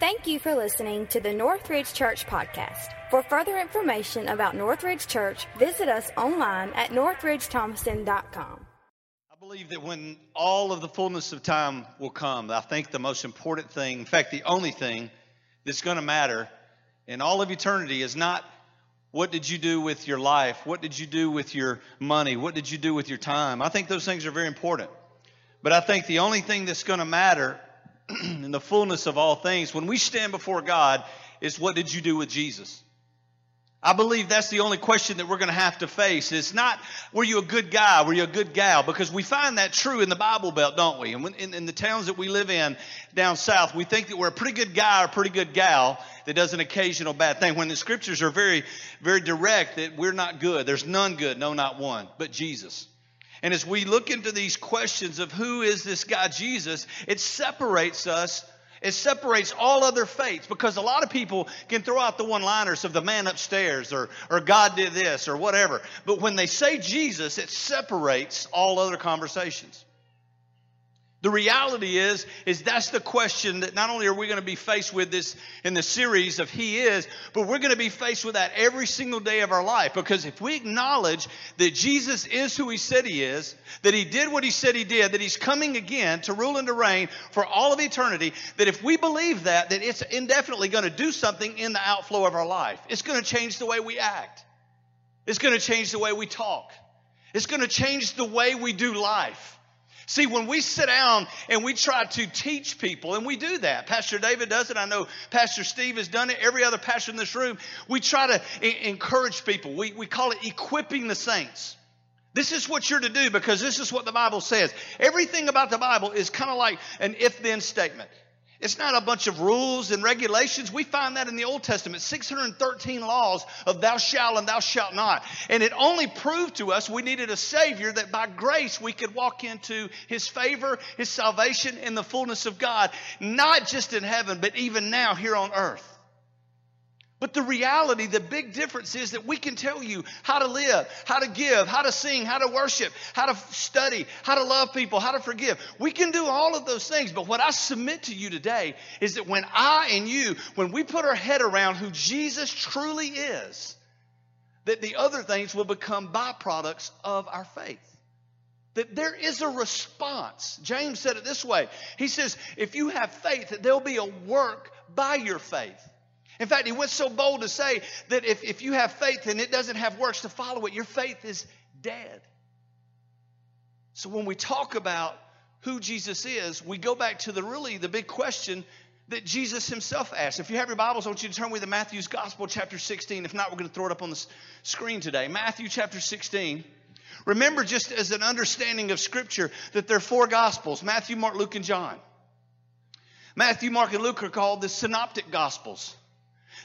Thank you for listening to the Northridge Church Podcast. For further information about Northridge Church, visit us online at northridgethomaston.com. I believe that when all of the fullness of time will come, I think the most important thing, in fact, the only thing that's going to matter in all of eternity is not what did you do with your life? What did you do with your money? What did you do with your time? I think those things are very important. But I think the only thing that's going to matter in the fullness of all things, when we stand before God, is what did you do with Jesus? I believe that's the only question that we're going to have to face. It's not, were you a good guy? Were you a good gal? Because we find that true in the Bible Belt, don't we? And when, in, in the towns that we live in down south, we think that we're a pretty good guy or a pretty good gal that does an occasional bad thing. When the scriptures are very, very direct that we're not good. There's none good, no, not one, but Jesus. And as we look into these questions of who is this guy Jesus, it separates us. It separates all other faiths because a lot of people can throw out the one liners of the man upstairs or, or God did this or whatever. But when they say Jesus, it separates all other conversations. The reality is, is that's the question that not only are we going to be faced with this in the series of He is, but we're going to be faced with that every single day of our life. Because if we acknowledge that Jesus is who He said He is, that He did what He said He did, that He's coming again to rule and to reign for all of eternity, that if we believe that, that it's indefinitely going to do something in the outflow of our life. It's going to change the way we act. It's going to change the way we talk. It's going to change the way we do life. See, when we sit down and we try to teach people, and we do that, Pastor David does it. I know Pastor Steve has done it. Every other pastor in this room, we try to encourage people. We, we call it equipping the saints. This is what you're to do because this is what the Bible says. Everything about the Bible is kind of like an if then statement. It's not a bunch of rules and regulations. We find that in the Old Testament 613 laws of thou shalt and thou shalt not. And it only proved to us we needed a Savior that by grace we could walk into His favor, His salvation, in the fullness of God, not just in heaven, but even now here on earth. But the reality, the big difference is that we can tell you how to live, how to give, how to sing, how to worship, how to study, how to love people, how to forgive. We can do all of those things. But what I submit to you today is that when I and you, when we put our head around who Jesus truly is, that the other things will become byproducts of our faith. That there is a response. James said it this way He says, if you have faith, there'll be a work by your faith. In fact, he went so bold to say that if, if you have faith and it doesn't have works to follow it, your faith is dead. So when we talk about who Jesus is, we go back to the really the big question that Jesus himself asked. If you have your Bibles, I want you to turn with to Matthew's Gospel, chapter 16. If not, we're going to throw it up on the screen today. Matthew chapter 16. Remember, just as an understanding of Scripture, that there are four Gospels Matthew, Mark, Luke, and John. Matthew, Mark, and Luke are called the Synoptic Gospels.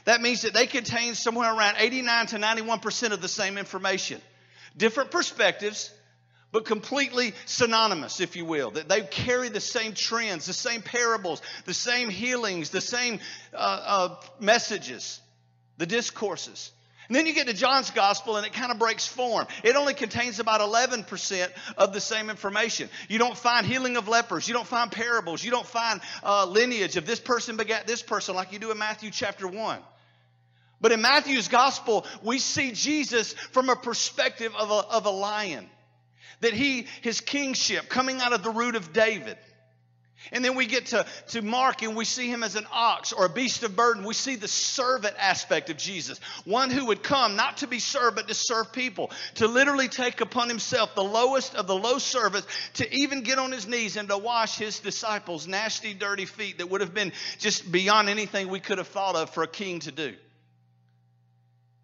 That means that they contain somewhere around 89 to 91% of the same information. Different perspectives, but completely synonymous, if you will. That they carry the same trends, the same parables, the same healings, the same uh, uh, messages, the discourses. And then you get to John's gospel and it kind of breaks form. It only contains about 11% of the same information. You don't find healing of lepers. You don't find parables. You don't find uh, lineage of this person begat this person like you do in Matthew chapter 1. But in Matthew's gospel, we see Jesus from a perspective of a, of a lion. That he, his kingship coming out of the root of David. And then we get to, to Mark and we see him as an ox or a beast of burden. We see the servant aspect of Jesus. One who would come not to be served, but to serve people. To literally take upon himself the lowest of the low servants, to even get on his knees and to wash his disciples' nasty, dirty feet that would have been just beyond anything we could have thought of for a king to do.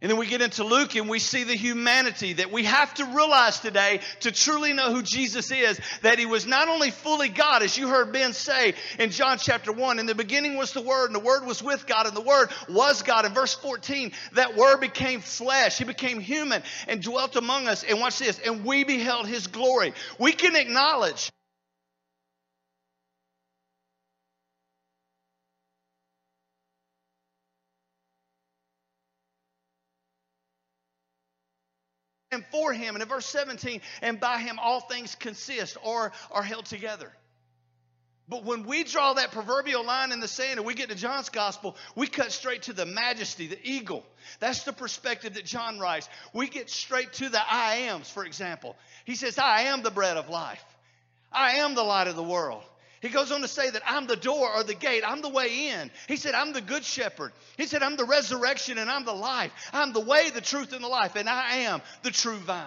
And then we get into Luke and we see the humanity that we have to realize today to truly know who Jesus is. That he was not only fully God, as you heard Ben say in John chapter 1, in the beginning was the Word, and the Word was with God, and the Word was God. In verse 14, that Word became flesh. He became human and dwelt among us. And watch this, and we beheld his glory. We can acknowledge and for him. And in verse 17, and by him all things consist or are held together. But when we draw that proverbial line in the sand and we get to John's gospel, we cut straight to the majesty, the eagle. That's the perspective that John writes. We get straight to the I ams, for example. He says, I am the bread of life, I am the light of the world. He goes on to say that I'm the door or the gate. I'm the way in. He said, I'm the good shepherd. He said, I'm the resurrection and I'm the life. I'm the way, the truth, and the life. And I am the true vine.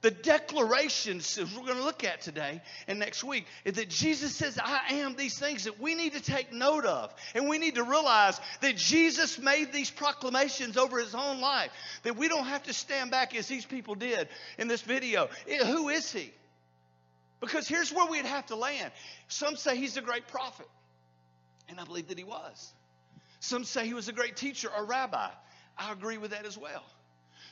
The declarations we're going to look at today and next week is that Jesus says, I am these things that we need to take note of. And we need to realize that Jesus made these proclamations over his own life. That we don't have to stand back as these people did in this video. Who is he? Because here's where we'd have to land. Some say he's a great prophet, and I believe that he was. Some say he was a great teacher or rabbi. I agree with that as well.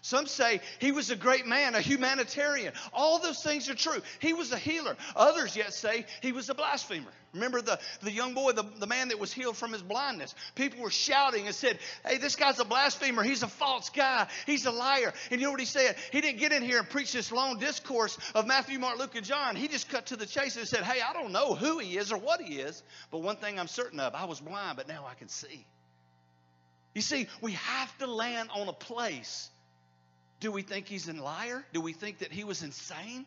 Some say he was a great man, a humanitarian. All those things are true. He was a healer. Others yet say he was a blasphemer. Remember the, the young boy, the, the man that was healed from his blindness? People were shouting and said, Hey, this guy's a blasphemer. He's a false guy. He's a liar. And you know what he said? He didn't get in here and preach this long discourse of Matthew, Mark, Luke, and John. He just cut to the chase and said, Hey, I don't know who he is or what he is, but one thing I'm certain of I was blind, but now I can see. You see, we have to land on a place do we think he's a liar? Do we think that he was insane?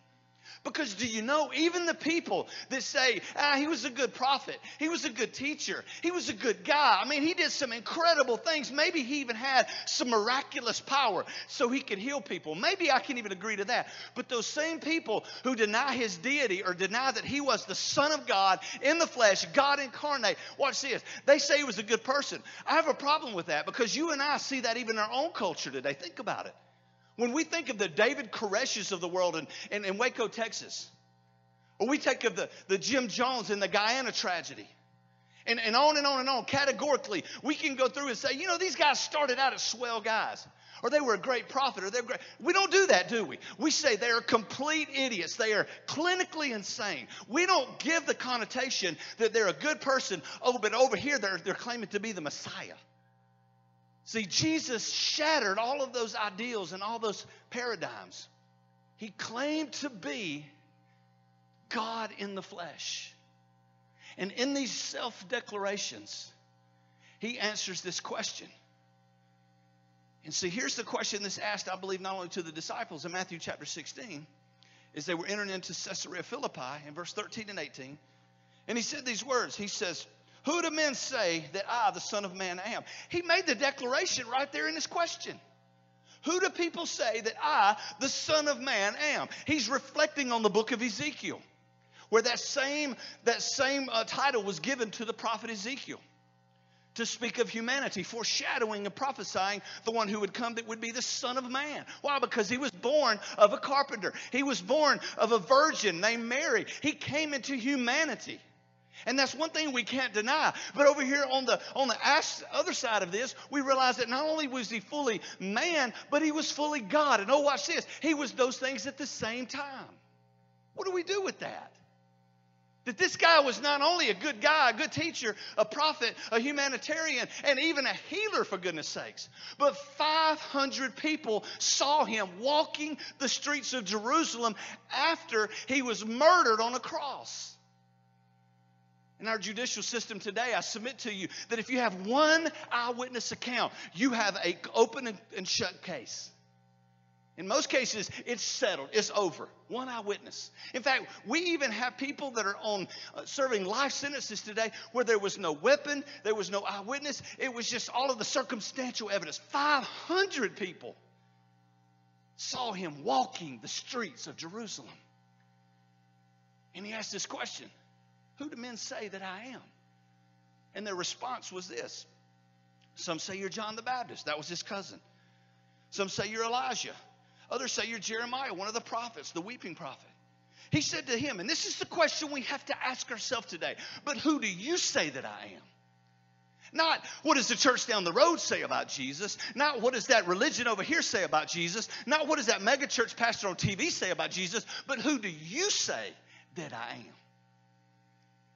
Because do you know, even the people that say, ah, he was a good prophet, he was a good teacher, he was a good guy. I mean, he did some incredible things. Maybe he even had some miraculous power so he could heal people. Maybe I can even agree to that. But those same people who deny his deity or deny that he was the Son of God in the flesh, God incarnate, watch this. They say he was a good person. I have a problem with that because you and I see that even in our own culture today. Think about it. When we think of the David Koreshes of the world in, in, in Waco, Texas, or we think of the, the Jim Jones and the Guyana tragedy, and, and on and on and on, categorically, we can go through and say, you know, these guys started out as swell guys, or they were a great prophet, or they're great. We don't do that, do we? We say they are complete idiots. They are clinically insane. We don't give the connotation that they're a good person. Oh, but over here, they're, they're claiming to be the Messiah. See, Jesus shattered all of those ideals and all those paradigms. He claimed to be God in the flesh. And in these self declarations, he answers this question. And see, here's the question that's asked, I believe, not only to the disciples in Matthew chapter 16, is they were entering into Caesarea Philippi in verse 13 and 18. And he said these words He says, who do men say that I, the Son of Man, am? He made the declaration right there in his question. Who do people say that I, the Son of Man, am? He's reflecting on the book of Ezekiel, where that same, that same uh, title was given to the prophet Ezekiel to speak of humanity, foreshadowing and prophesying the one who would come that would be the Son of Man. Why? Because he was born of a carpenter, he was born of a virgin named Mary. He came into humanity. And that's one thing we can't deny. But over here on the on the other side of this, we realize that not only was he fully man, but he was fully God. And oh, watch this. He was those things at the same time. What do we do with that? That this guy was not only a good guy, a good teacher, a prophet, a humanitarian, and even a healer, for goodness sakes. But 500 people saw him walking the streets of Jerusalem after he was murdered on a cross. In our judicial system today, I submit to you that if you have one eyewitness account, you have an open and shut case. In most cases, it's settled, it's over. One eyewitness. In fact, we even have people that are on uh, serving life sentences today where there was no weapon, there was no eyewitness, it was just all of the circumstantial evidence. 500 people saw him walking the streets of Jerusalem. And he asked this question who do men say that I am? And their response was this Some say you're John the Baptist. That was his cousin. Some say you're Elijah. Others say you're Jeremiah, one of the prophets, the weeping prophet. He said to him, and this is the question we have to ask ourselves today, but who do you say that I am? Not what does the church down the road say about Jesus? Not what does that religion over here say about Jesus? Not what does that megachurch pastor on TV say about Jesus? But who do you say that I am?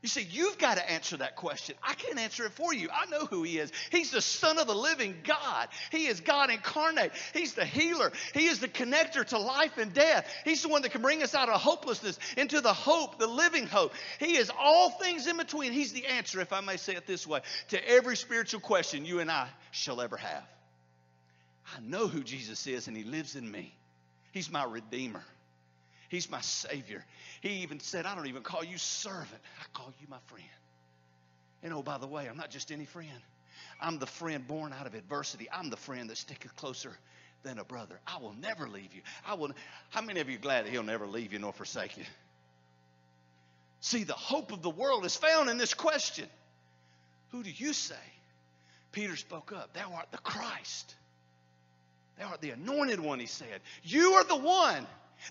You see, you've got to answer that question. I can't answer it for you. I know who He is. He's the Son of the living God. He is God incarnate. He's the healer. He is the connector to life and death. He's the one that can bring us out of hopelessness into the hope, the living hope. He is all things in between. He's the answer, if I may say it this way, to every spiritual question you and I shall ever have. I know who Jesus is, and He lives in me. He's my Redeemer. He's my Savior. He even said, I don't even call you servant, I call you my friend. And oh, by the way, I'm not just any friend. I'm the friend born out of adversity. I'm the friend that sticketh closer than a brother. I will never leave you. I will. How many of you glad that He'll never leave you nor forsake you? See, the hope of the world is found in this question Who do you say? Peter spoke up. Thou art the Christ. Thou art the anointed one, he said. You are the one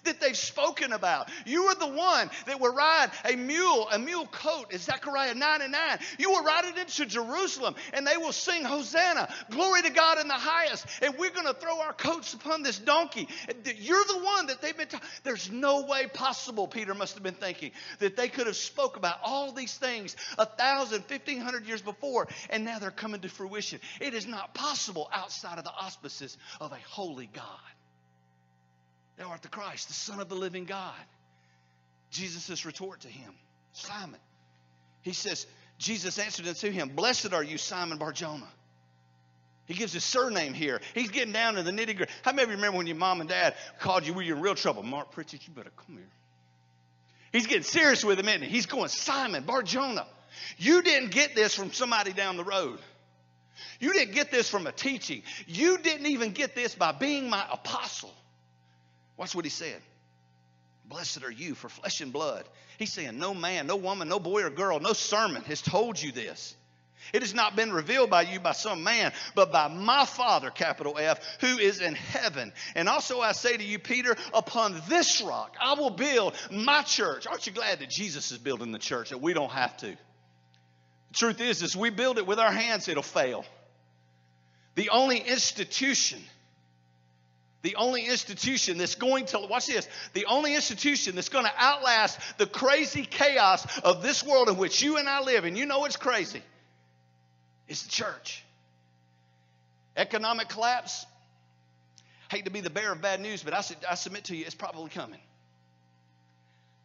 that they've spoken about. You are the one that will ride a mule, a mule coat, as Zechariah 9 and 9. You will ride it into Jerusalem, and they will sing Hosanna, glory to God in the highest. And we're going to throw our coats upon this donkey. You're the one that they've been. talking. There's no way possible, Peter must have been thinking, that they could have spoke about all these things a thousand, fifteen hundred years before, and now they're coming to fruition. It is not possible outside of the auspices of a holy God. Thou art the Christ, the Son of the living God. Jesus' retort to him, Simon. He says, Jesus answered unto him, Blessed are you, Simon Barjona. He gives his surname here. He's getting down to the nitty gritty. How many of you remember when your mom and dad called you when you in real trouble? Mark Pritchett, you better come here. He's getting serious with him, isn't he? He's going, Simon Barjona. You didn't get this from somebody down the road. You didn't get this from a teaching. You didn't even get this by being my apostle. Watch what he said. Blessed are you for flesh and blood. He's saying, No man, no woman, no boy or girl, no sermon has told you this. It has not been revealed by you by some man, but by my Father, capital F, who is in heaven. And also I say to you, Peter, upon this rock I will build my church. Aren't you glad that Jesus is building the church, that we don't have to? The truth is, is we build it with our hands, it'll fail. The only institution the only institution that's going to, watch this, the only institution that's going to outlast the crazy chaos of this world in which you and I live, and you know it's crazy, is the church. Economic collapse, hate to be the bearer of bad news, but I, I submit to you, it's probably coming.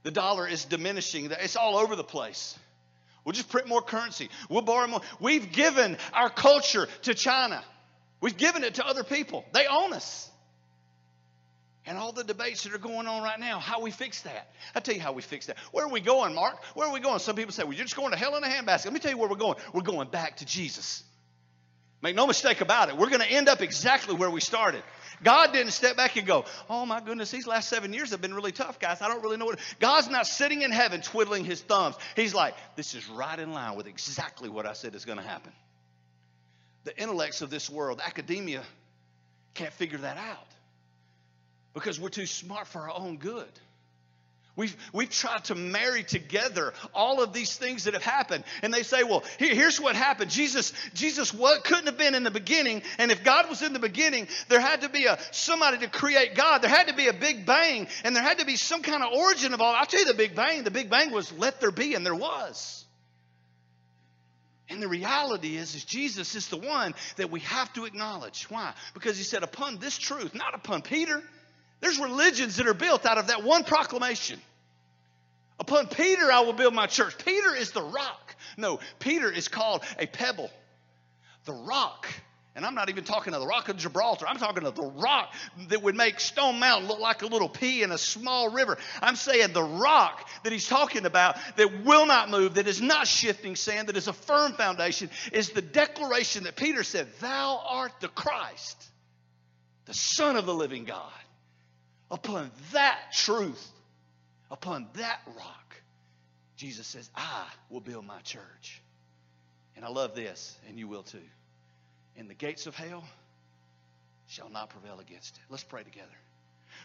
The dollar is diminishing, it's all over the place. We'll just print more currency. We'll borrow more. We've given our culture to China. We've given it to other people. They own us and all the debates that are going on right now, how we fix that. I'll tell you how we fix that. Where are we going, Mark? Where are we going? Some people say, well, you're just going to hell in a handbasket. Let me tell you where we're going. We're going back to Jesus. Make no mistake about it. We're going to end up exactly where we started. God didn't step back and go, oh my goodness, these last seven years have been really tough, guys. I don't really know what. God's not sitting in heaven twiddling his thumbs. He's like, this is right in line with exactly what I said is going to happen. The intellects of this world, academia, can't figure that out because we're too smart for our own good. We've, we've tried to marry together all of these things that have happened. And they say, well, here, here's what happened. Jesus, Jesus what couldn't have been in the beginning. And if God was in the beginning, there had to be a somebody to create God. There had to be a big bang. And there had to be some kind of origin of all. I'll tell you the big bang. The big bang was let there be, and there was. And the reality is, is Jesus is the one that we have to acknowledge. Why? Because he said, upon this truth, not upon Peter, there's religions that are built out of that one proclamation. Upon Peter, I will build my church. Peter is the rock. No, Peter is called a pebble. The rock. And I'm not even talking of the rock of Gibraltar. I'm talking of the rock that would make Stone Mountain look like a little pea in a small river. I'm saying the rock that he's talking about that will not move, that is not shifting sand, that is a firm foundation, is the declaration that Peter said, Thou art the Christ, the Son of the living God. Upon that truth, upon that rock, Jesus says, I will build my church. And I love this, and you will too. And the gates of hell shall not prevail against it. Let's pray together.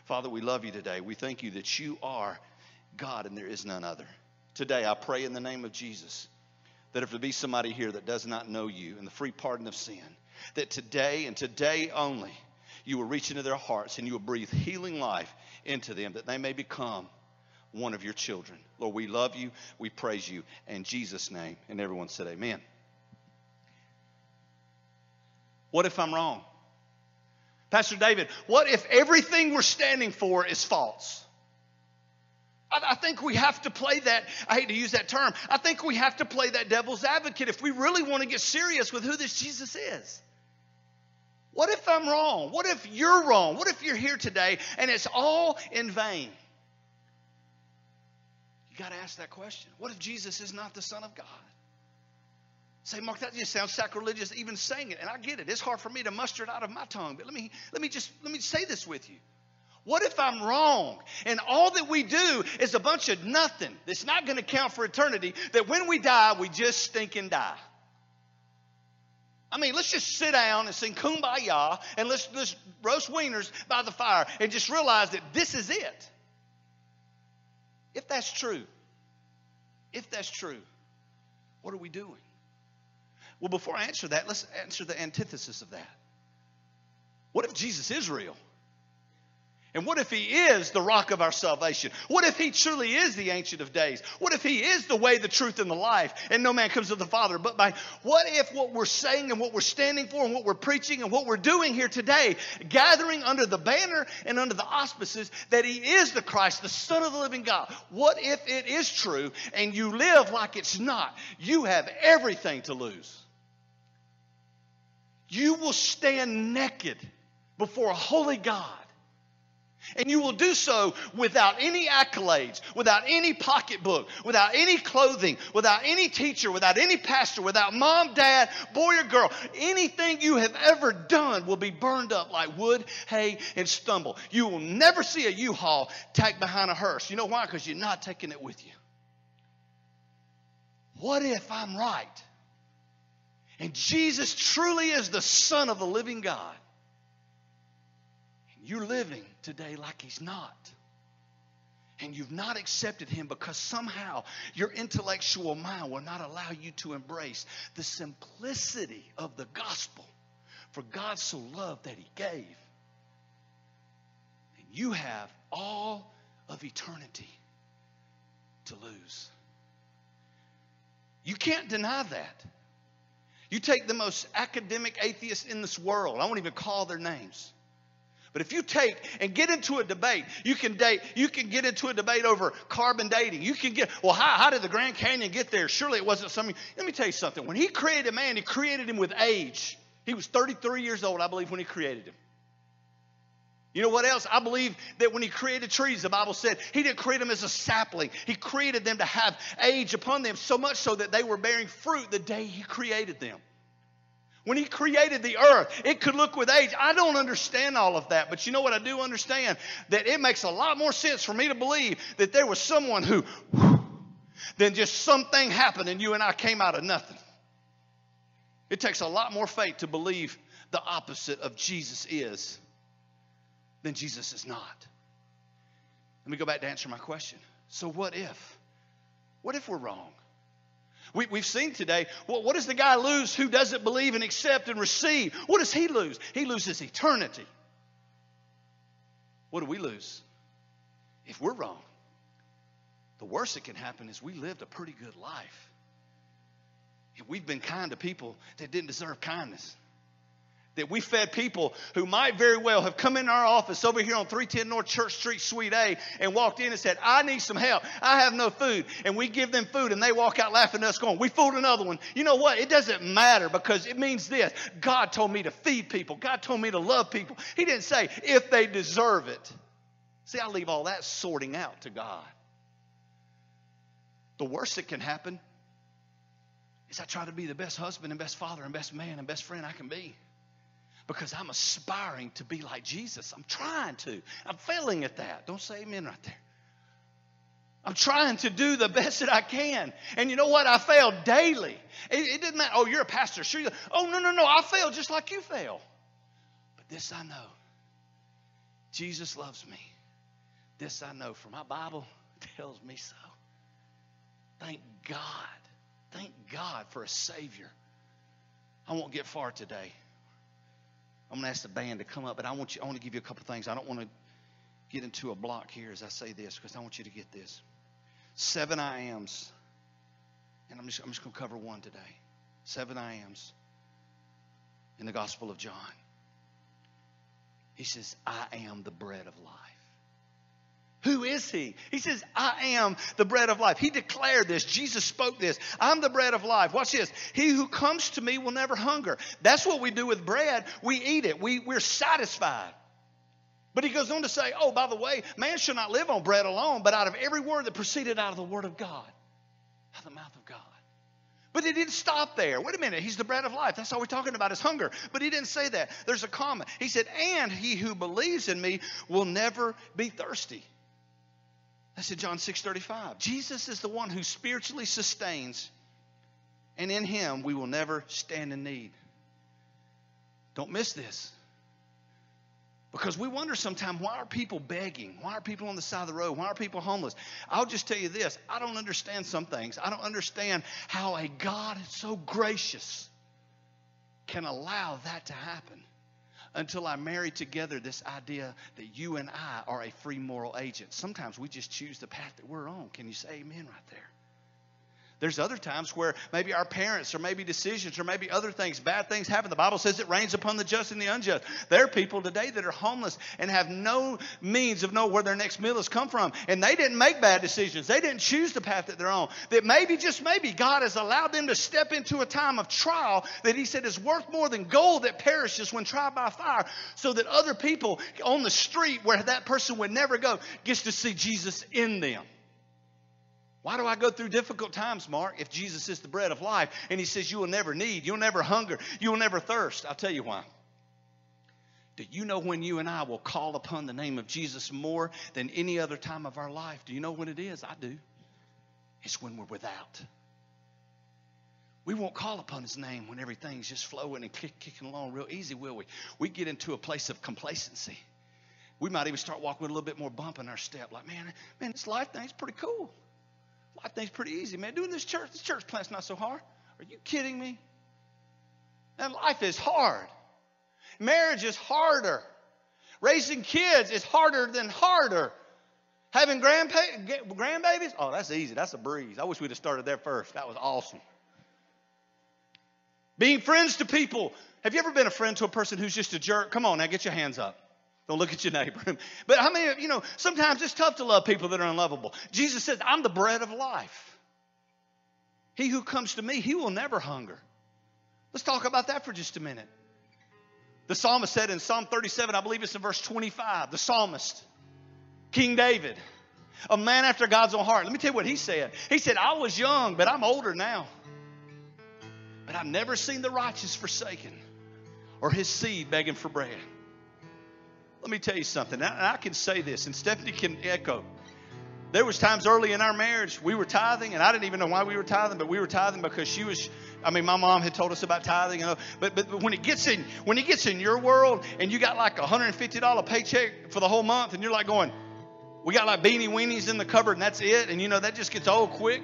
Father, we love you today. We thank you that you are God and there is none other. Today, I pray in the name of Jesus that if there be somebody here that does not know you and the free pardon of sin, that today and today only, you will reach into their hearts and you will breathe healing life into them that they may become one of your children. Lord, we love you. We praise you. In Jesus' name. And everyone said, Amen. What if I'm wrong? Pastor David, what if everything we're standing for is false? I, think we have to play that, I hate to use that term, I think we have to play that devil's advocate if we really want to get serious with who this Jesus is. What if I'm wrong? What if you're wrong? What if you're here today and it's all in vain? You got to ask that question. What if Jesus is not the Son of God? Say, Mark, that just sounds sacrilegious even saying it. And I get it. It's hard for me to muster it out of my tongue. But let me let me just let me say this with you. What if I'm wrong and all that we do is a bunch of nothing that's not going to count for eternity, that when we die, we just stink and die? I mean, let's just sit down and sing kumbaya and let's, let's roast wieners by the fire and just realize that this is it. If that's true, if that's true, what are we doing? Well, before I answer that, let's answer the antithesis of that. What if Jesus is real? And what if he is the rock of our salvation? What if he truly is the ancient of days? What if he is the way, the truth, and the life, and no man comes to the Father but by? What if what we're saying and what we're standing for and what we're preaching and what we're doing here today, gathering under the banner and under the auspices that he is the Christ, the Son of the living God? What if it is true and you live like it's not? You have everything to lose. You will stand naked before a holy God and you will do so without any accolades, without any pocketbook, without any clothing, without any teacher, without any pastor, without mom, dad, boy, or girl. Anything you have ever done will be burned up like wood, hay, and stubble. You will never see a U Haul tacked behind a hearse. You know why? Because you're not taking it with you. What if I'm right? And Jesus truly is the Son of the living God. You're living today like He's not. And you've not accepted Him because somehow your intellectual mind will not allow you to embrace the simplicity of the gospel. For God so loved that He gave. And you have all of eternity to lose. You can't deny that. You take the most academic atheists in this world, I won't even call their names. But if you take and get into a debate, you can date, you can get into a debate over carbon dating. You can get, well, how, how did the Grand Canyon get there? Surely it wasn't something. Let me tell you something. When he created man, he created him with age. He was 33 years old, I believe, when he created him. You know what else? I believe that when he created trees, the Bible said he didn't create them as a sapling. He created them to have age upon them, so much so that they were bearing fruit the day he created them. When he created the earth, it could look with age. I don't understand all of that, but you know what I do understand? That it makes a lot more sense for me to believe that there was someone who, then just something happened and you and I came out of nothing. It takes a lot more faith to believe the opposite of Jesus is than Jesus is not. Let me go back to answer my question. So, what if? What if we're wrong? We, have seen today, well, what does the guy lose who doesn't believe and accept and receive? What does he lose? He loses eternity. What do we lose? If we're wrong, the worst that can happen is we lived a pretty good life. We've been kind to people that didn't deserve kindness that we fed people who might very well have come in our office over here on 310 North Church Street, Suite A, and walked in and said, I need some help. I have no food. And we give them food, and they walk out laughing at us, going, We fooled another one. You know what? It doesn't matter because it means this God told me to feed people, God told me to love people. He didn't say if they deserve it. See, I leave all that sorting out to God. The worst that can happen is I try to be the best husband and best father and best man and best friend I can be because I'm aspiring to be like Jesus. I'm trying to. I'm failing at that. Don't say amen right there. I'm trying to do the best that I can. And you know what? I fail daily. It, it didn't matter. Oh, you're a pastor. Sure. You, oh, no, no, no. I fail just like you fail. But this I know Jesus loves me. This I know, for my Bible tells me so. Thank God. Thank God for a Savior. I won't get far today. I'm going to ask the band to come up, but I want you. I want to give you a couple things. I don't want to get into a block here as I say this because I want you to get this. Seven I ams. And I'm just, I'm just going to cover one today. Seven I ams in the Gospel of John. He says, I am the bread of life. Who is he? He says, I am the bread of life. He declared this. Jesus spoke this. I'm the bread of life. Watch this. He who comes to me will never hunger. That's what we do with bread. We eat it, we, we're satisfied. But he goes on to say, Oh, by the way, man shall not live on bread alone, but out of every word that proceeded out of the word of God, out of the mouth of God. But he didn't stop there. Wait a minute. He's the bread of life. That's all we're talking about is hunger. But he didn't say that. There's a comma. He said, And he who believes in me will never be thirsty. That's in John 6 35. Jesus is the one who spiritually sustains, and in him we will never stand in need. Don't miss this. Because we wonder sometimes why are people begging? Why are people on the side of the road? Why are people homeless? I'll just tell you this I don't understand some things. I don't understand how a God so gracious can allow that to happen until I marry together this idea that you and I are a free moral agent. Sometimes we just choose the path that we're on. Can you say amen right there? There's other times where maybe our parents or maybe decisions or maybe other things, bad things happen. The Bible says it rains upon the just and the unjust. There are people today that are homeless and have no means of knowing where their next meal has come from. And they didn't make bad decisions. They didn't choose the path that they're on. That maybe, just maybe, God has allowed them to step into a time of trial that He said is worth more than gold that perishes when tried by fire. So that other people on the street where that person would never go gets to see Jesus in them. Why do I go through difficult times, Mark, if Jesus is the bread of life and he says you will never need, you'll never hunger, you will never thirst? I'll tell you why. Do you know when you and I will call upon the name of Jesus more than any other time of our life? Do you know when it is? I do. It's when we're without. We won't call upon his name when everything's just flowing and kick, kicking along real easy, will we? We get into a place of complacency. We might even start walking with a little bit more bump in our step, like, man, man, this life thing's pretty cool. Life thing's pretty easy, man. Doing this church, this church plant's not so hard. Are you kidding me? And life is hard. Marriage is harder. Raising kids is harder than harder. Having grandpa- grandbabies, oh, that's easy. That's a breeze. I wish we'd have started there first. That was awesome. Being friends to people. Have you ever been a friend to a person who's just a jerk? Come on now, get your hands up. Don't look at your neighbor. But I mean, you know, sometimes it's tough to love people that are unlovable. Jesus says, I'm the bread of life. He who comes to me, he will never hunger. Let's talk about that for just a minute. The psalmist said in Psalm 37, I believe it's in verse 25, the psalmist, King David, a man after God's own heart. Let me tell you what he said. He said, I was young, but I'm older now. But I've never seen the righteous forsaken or his seed begging for bread. Let me tell you something. And I can say this, and Stephanie can echo. There was times early in our marriage we were tithing, and I didn't even know why we were tithing, but we were tithing because she was. I mean, my mom had told us about tithing, know. But but, but when it gets in when it gets in your world, and you got like a hundred and fifty dollar paycheck for the whole month, and you're like going, we got like beanie weenies in the cupboard, and that's it, and you know that just gets old quick.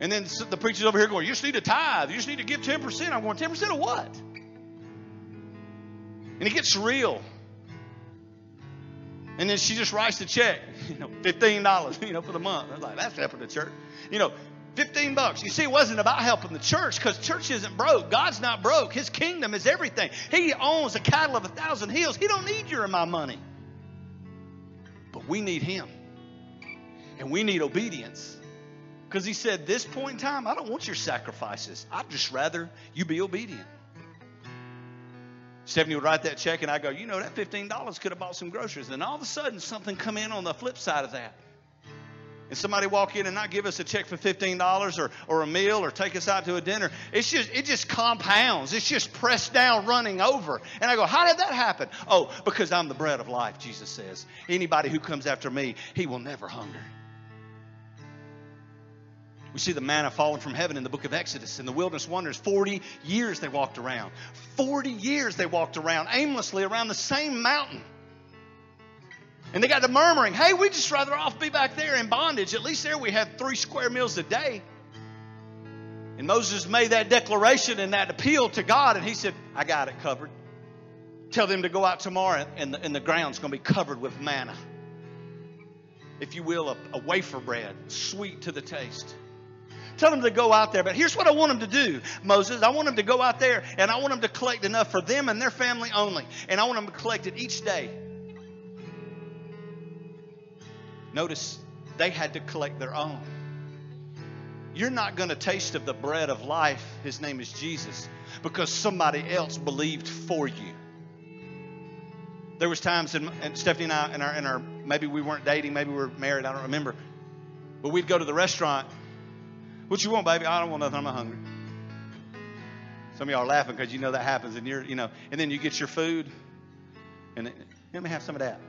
And then the preacher's over here going, you just need to tithe, you just need to give ten percent. I'm going, ten percent of what? And it gets real. And then she just writes the check, you know, $15, you know, for the month. I was like, that's helping the church. You know, 15 bucks. You see, it wasn't about helping the church because church isn't broke. God's not broke. His kingdom is everything. He owns the cattle of a thousand hills. He don't need your and my money. But we need him. And we need obedience. Because he said, this point in time, I don't want your sacrifices. I'd just rather you be obedient. Stephanie would write that check, and I go, you know, that $15 could have bought some groceries. And all of a sudden, something come in on the flip side of that. And somebody walk in and not give us a check for $15 or, or a meal or take us out to a dinner. It's just, it just compounds. It's just pressed down, running over. And I go, how did that happen? Oh, because I'm the bread of life, Jesus says. Anybody who comes after me, he will never hunger. We see the manna falling from heaven in the book of Exodus. In the wilderness wonders, 40 years they walked around. 40 years they walked around aimlessly around the same mountain. And they got to murmuring, hey, we'd just rather off be back there in bondage. At least there we have three square meals a day. And Moses made that declaration and that appeal to God, and he said, I got it covered. Tell them to go out tomorrow and the, and the ground's going to be covered with manna. If you will, a, a wafer bread, sweet to the taste. Tell them to go out there. But here's what I want them to do, Moses. I want them to go out there and I want them to collect enough for them and their family only. And I want them to collect it each day. Notice they had to collect their own. You're not going to taste of the bread of life, his name is Jesus, because somebody else believed for you. There was times, in, and Stephanie and I, in our, in our, maybe we weren't dating, maybe we were married, I don't remember, but we'd go to the restaurant. What you want, baby? I don't want nothing. I'm not hungry. Some of y'all are laughing because you know that happens, and you're, you know, and then you get your food, and let me have some of that.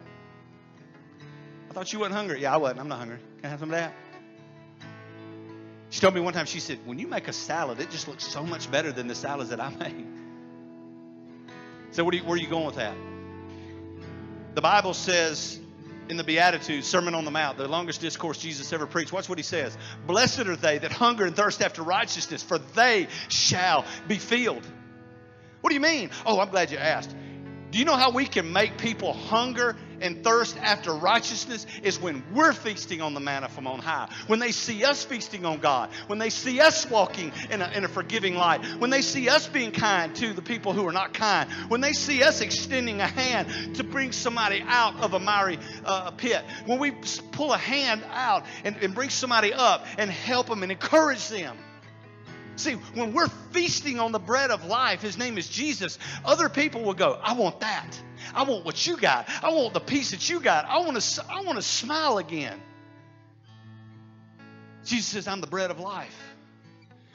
I thought you wasn't hungry. Yeah, I wasn't. I'm not hungry. Can I have some of that? She told me one time, she said, when you make a salad, it just looks so much better than the salads that I make. So, you, where are you going with that? The Bible says in the Beatitudes, Sermon on the Mount, the longest discourse Jesus ever preached, watch what he says. Blessed are they that hunger and thirst after righteousness, for they shall be filled. What do you mean? Oh, I'm glad you asked. Do you know how we can make people hunger and thirst after righteousness is when we're feasting on the manna from on high. When they see us feasting on God. When they see us walking in a, in a forgiving light. When they see us being kind to the people who are not kind. When they see us extending a hand to bring somebody out of a miry uh, pit. When we pull a hand out and, and bring somebody up and help them and encourage them. See, when we're feasting on the bread of life, his name is Jesus, other people will go, I want that. I want what you got. I want the peace that you got. I want to, I want to smile again. Jesus says, I'm the bread of life.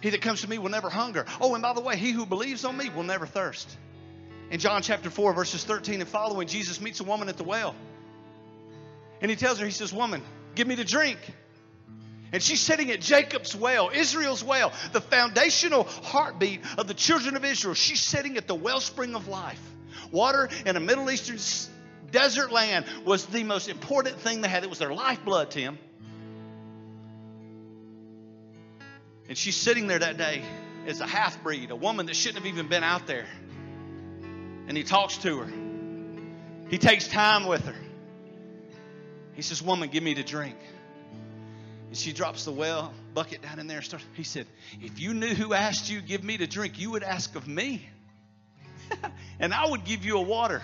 He that comes to me will never hunger. Oh, and by the way, he who believes on me will never thirst. In John chapter 4, verses 13 and following, Jesus meets a woman at the well. And he tells her, He says, Woman, give me to drink. And she's sitting at Jacob's well, Israel's well, the foundational heartbeat of the children of Israel. She's sitting at the wellspring of life. Water in a Middle Eastern desert land was the most important thing they had. It was their lifeblood, Tim. And she's sitting there that day as a half breed, a woman that shouldn't have even been out there. And he talks to her, he takes time with her. He says, Woman, give me to drink. She drops the well bucket down in there. Starts, he said, If you knew who asked you, give me to drink, you would ask of me. and I would give you a water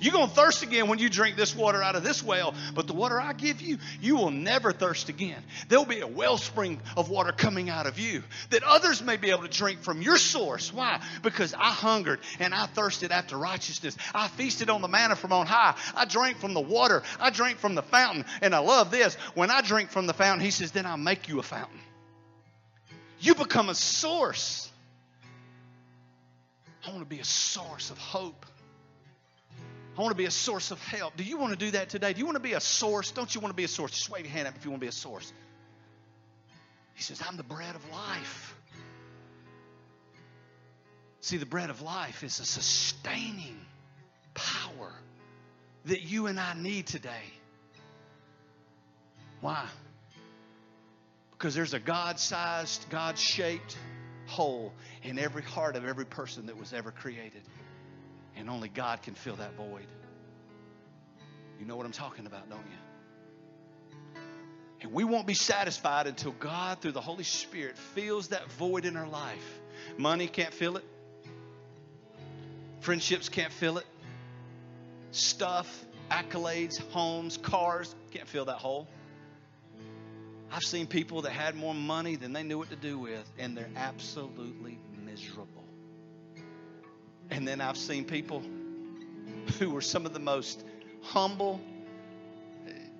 you're going to thirst again when you drink this water out of this well, but the water I give you, you will never thirst again. There'll be a wellspring of water coming out of you that others may be able to drink from your source. Why? Because I hungered and I thirsted after righteousness. I feasted on the manna from on high. I drank from the water. I drank from the fountain. And I love this. When I drink from the fountain, he says, then I'll make you a fountain. You become a source. I want to be a source of hope. I want to be a source of help. Do you want to do that today? Do you want to be a source? Don't you want to be a source? Just wave your hand up if you want to be a source. He says, I'm the bread of life. See, the bread of life is a sustaining power that you and I need today. Why? Because there's a God sized, God shaped hole in every heart of every person that was ever created. And only God can fill that void. You know what I'm talking about, don't you? And we won't be satisfied until God, through the Holy Spirit, fills that void in our life. Money can't fill it, friendships can't fill it, stuff, accolades, homes, cars can't fill that hole. I've seen people that had more money than they knew what to do with, and they're absolutely miserable. And then I've seen people who were some of the most humble,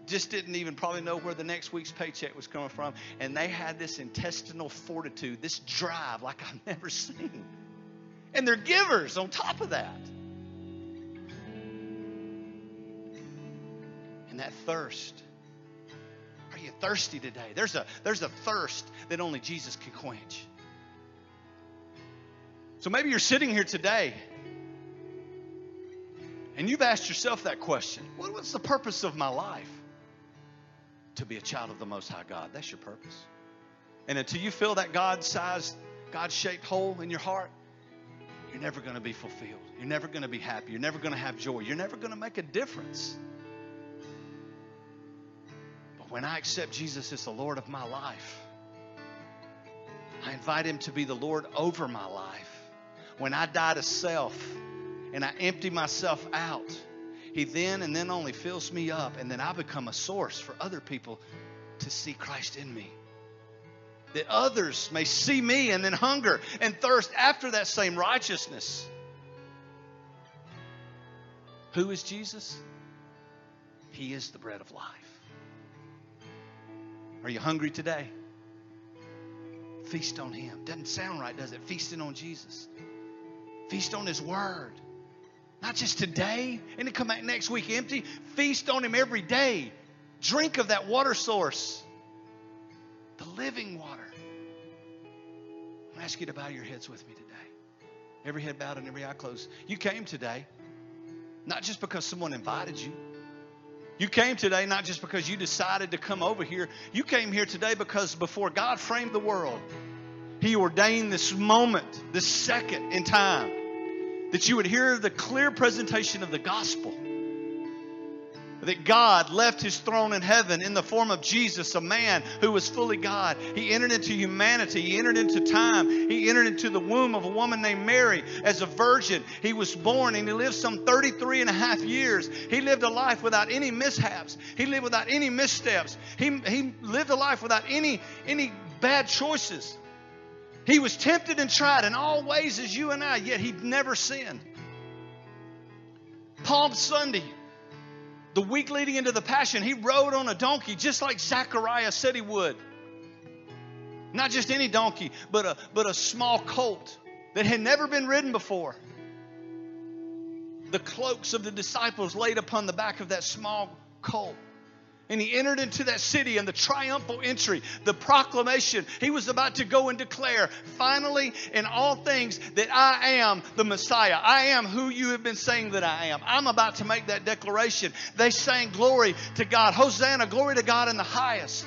just didn't even probably know where the next week's paycheck was coming from. And they had this intestinal fortitude, this drive like I've never seen. And they're givers on top of that. And that thirst. Are you thirsty today? There's a, there's a thirst that only Jesus can quench. So maybe you're sitting here today and you've asked yourself that question What's the purpose of my life? To be a child of the Most High God. That's your purpose. And until you fill that God sized, God shaped hole in your heart, you're never going to be fulfilled. You're never going to be happy. You're never going to have joy. You're never going to make a difference. But when I accept Jesus as the Lord of my life, I invite Him to be the Lord over my life. When I die to self and I empty myself out, He then and then only fills me up, and then I become a source for other people to see Christ in me that others may see me and then hunger and thirst after that same righteousness. Who is Jesus? He is the bread of life. Are you hungry today? Feast on Him. Doesn't sound right, does it? Feasting on Jesus. Feast on His Word. Not just today and to come back next week empty. Feast on Him every day. Drink of that water source, the living water. I ask you to bow your heads with me today. Every head bowed and every eye closed. You came today not just because someone invited you. You came today not just because you decided to come over here. You came here today because before God framed the world, He ordained this moment, this second in time, that you would hear the clear presentation of the gospel that God left his throne in heaven in the form of Jesus, a man who was fully God. He entered into humanity, he entered into time, he entered into the womb of a woman named Mary as a virgin. He was born and he lived some 33 and a half years. He lived a life without any mishaps, he lived without any missteps, he, he lived a life without any, any bad choices. He was tempted and tried in all ways as you and I, yet he never sinned. Palm Sunday, the week leading into the Passion, he rode on a donkey just like Zechariah said he would. Not just any donkey, but a, but a small colt that had never been ridden before. The cloaks of the disciples laid upon the back of that small colt. And he entered into that city and the triumphal entry, the proclamation. He was about to go and declare, finally, in all things, that I am the Messiah. I am who you have been saying that I am. I'm about to make that declaration. They sang glory to God. Hosanna, glory to God in the highest.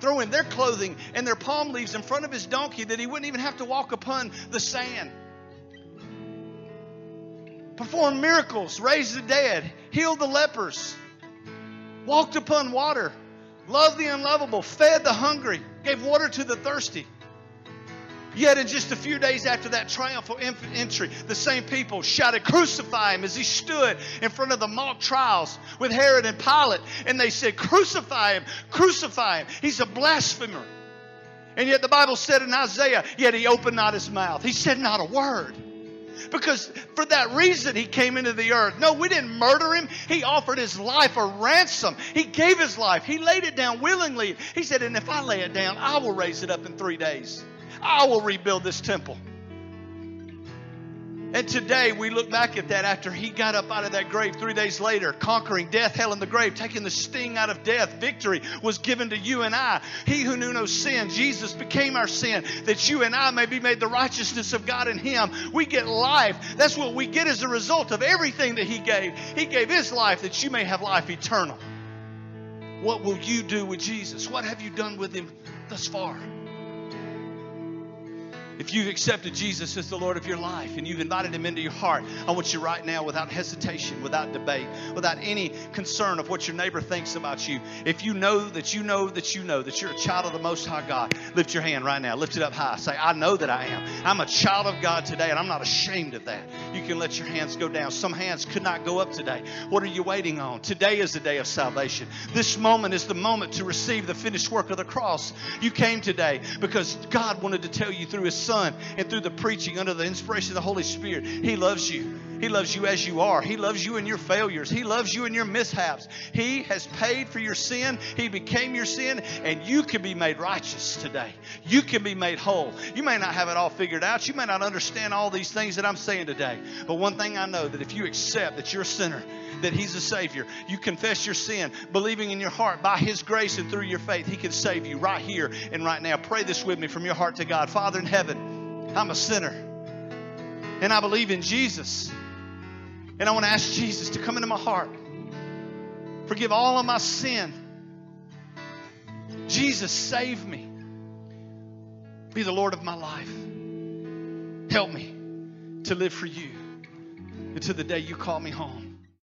Throwing their clothing and their palm leaves in front of his donkey that he wouldn't even have to walk upon the sand. Perform miracles, raise the dead, heal the lepers walked upon water, loved the unlovable, fed the hungry, gave water to the thirsty. Yet, in just a few days after that triumphal entry, the same people shouted, Crucify him, as he stood in front of the mock trials with Herod and Pilate. And they said, Crucify him, crucify him. He's a blasphemer. And yet, the Bible said in Isaiah, Yet he opened not his mouth. He said not a word. Because for that reason he came into the earth. No, we didn't murder him. He offered his life a ransom. He gave his life. He laid it down willingly. He said, And if I lay it down, I will raise it up in three days. I will rebuild this temple. And today we look back at that after he got up out of that grave three days later, conquering death, hell, and the grave, taking the sting out of death. Victory was given to you and I. He who knew no sin, Jesus became our sin, that you and I may be made the righteousness of God in him. We get life. That's what we get as a result of everything that he gave. He gave his life that you may have life eternal. What will you do with Jesus? What have you done with him thus far? If you've accepted Jesus as the Lord of your life and you've invited him into your heart, I want you right now, without hesitation, without debate, without any concern of what your neighbor thinks about you, if you know that you know that you know that you're a child of the Most High God, lift your hand right now. Lift it up high. Say, I know that I am. I'm a child of God today, and I'm not ashamed of that. You can let your hands go down. Some hands could not go up today. What are you waiting on? Today is the day of salvation. This moment is the moment to receive the finished work of the cross. You came today because God wanted to tell you through His Son and through the preaching under the inspiration of the Holy Spirit. He loves you. He loves you as you are. He loves you in your failures. He loves you in your mishaps. He has paid for your sin. He became your sin, and you can be made righteous today. You can be made whole. You may not have it all figured out. You may not understand all these things that I'm saying today. But one thing I know that if you accept that you're a sinner, that He's a Savior, you confess your sin, believing in your heart by His grace and through your faith, He can save you right here and right now. Pray this with me from your heart to God. Father in heaven, I'm a sinner, and I believe in Jesus. And I want to ask Jesus to come into my heart. Forgive all of my sin. Jesus, save me. Be the Lord of my life. Help me to live for you until the day you call me home.